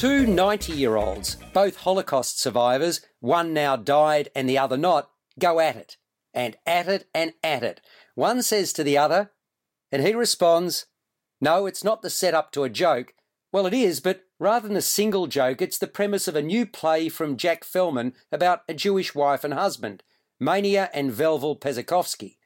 Two 90 year olds, both Holocaust survivors, one now died and the other not, go at it, and at it and at it. One says to the other, and he responds, No, it's not the setup to a joke. Well, it is, but rather than a single joke, it's the premise of a new play from Jack Fellman about a Jewish wife and husband, Mania and Velvel Pezakovsky.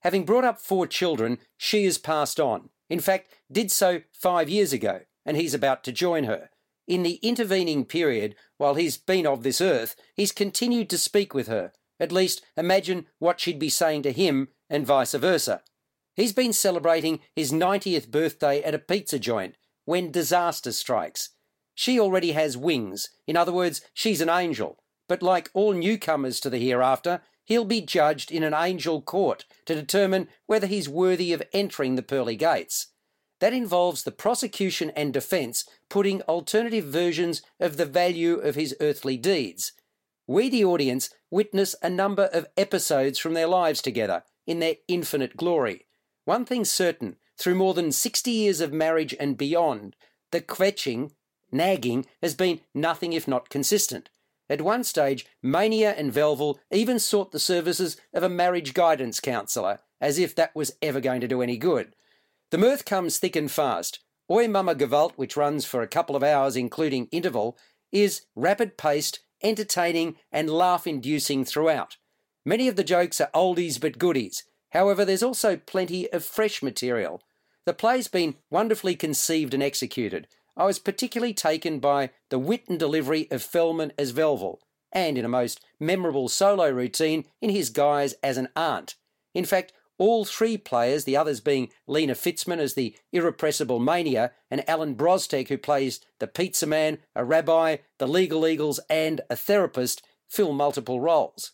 Having brought up four children, she has passed on. In fact, did so five years ago, and he's about to join her. In the intervening period, while he's been of this earth, he's continued to speak with her. At least, imagine what she'd be saying to him, and vice versa. He's been celebrating his 90th birthday at a pizza joint when disaster strikes. She already has wings. In other words, she's an angel. But like all newcomers to the hereafter, he'll be judged in an angel court to determine whether he's worthy of entering the pearly gates. That involves the prosecution and defence putting alternative versions of the value of his earthly deeds. We, the audience, witness a number of episodes from their lives together in their infinite glory. One thing's certain through more than 60 years of marriage and beyond, the kvetching, nagging, has been nothing if not consistent. At one stage, Mania and Velvel even sought the services of a marriage guidance counsellor, as if that was ever going to do any good. The mirth comes thick and fast. Oi Mama Gewalt, which runs for a couple of hours, including interval, is rapid paced, entertaining, and laugh inducing throughout. Many of the jokes are oldies but goodies. However, there's also plenty of fresh material. The play's been wonderfully conceived and executed. I was particularly taken by the wit and delivery of Fellman as Velvel, and in a most memorable solo routine in his guise as an aunt. In fact, all three players, the others being Lena Fitzman as the irrepressible Mania, and Alan Brostek, who plays the pizza man, a rabbi, the legal eagles, and a therapist, fill multiple roles.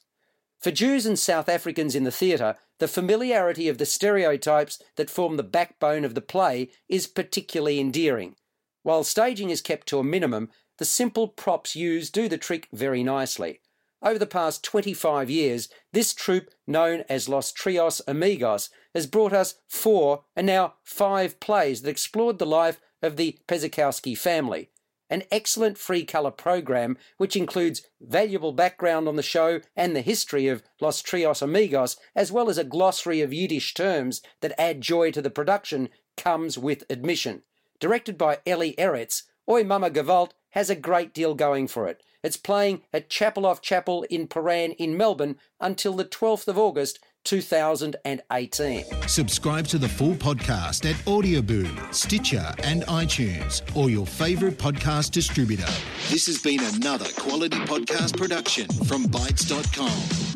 For Jews and South Africans in the theatre, the familiarity of the stereotypes that form the backbone of the play is particularly endearing. While staging is kept to a minimum, the simple props used do the trick very nicely. Over the past 25 years, this troupe, known as Los Trios Amigos, has brought us four and now five plays that explored the life of the Pezikowski family. An excellent free colour program which includes valuable background on the show and the history of Los Trios Amigos, as well as a glossary of Yiddish terms that add joy to the production, comes with admission. Directed by Ellie Eretz, Oi Mama Gewalt has a great deal going for it. It's playing at Chapel off Chapel in Prahran in Melbourne until the 12th of August 2018. Subscribe to the full podcast at Audioboom, Stitcher, and iTunes, or your favourite podcast distributor. This has been another quality podcast production from Bytes.com.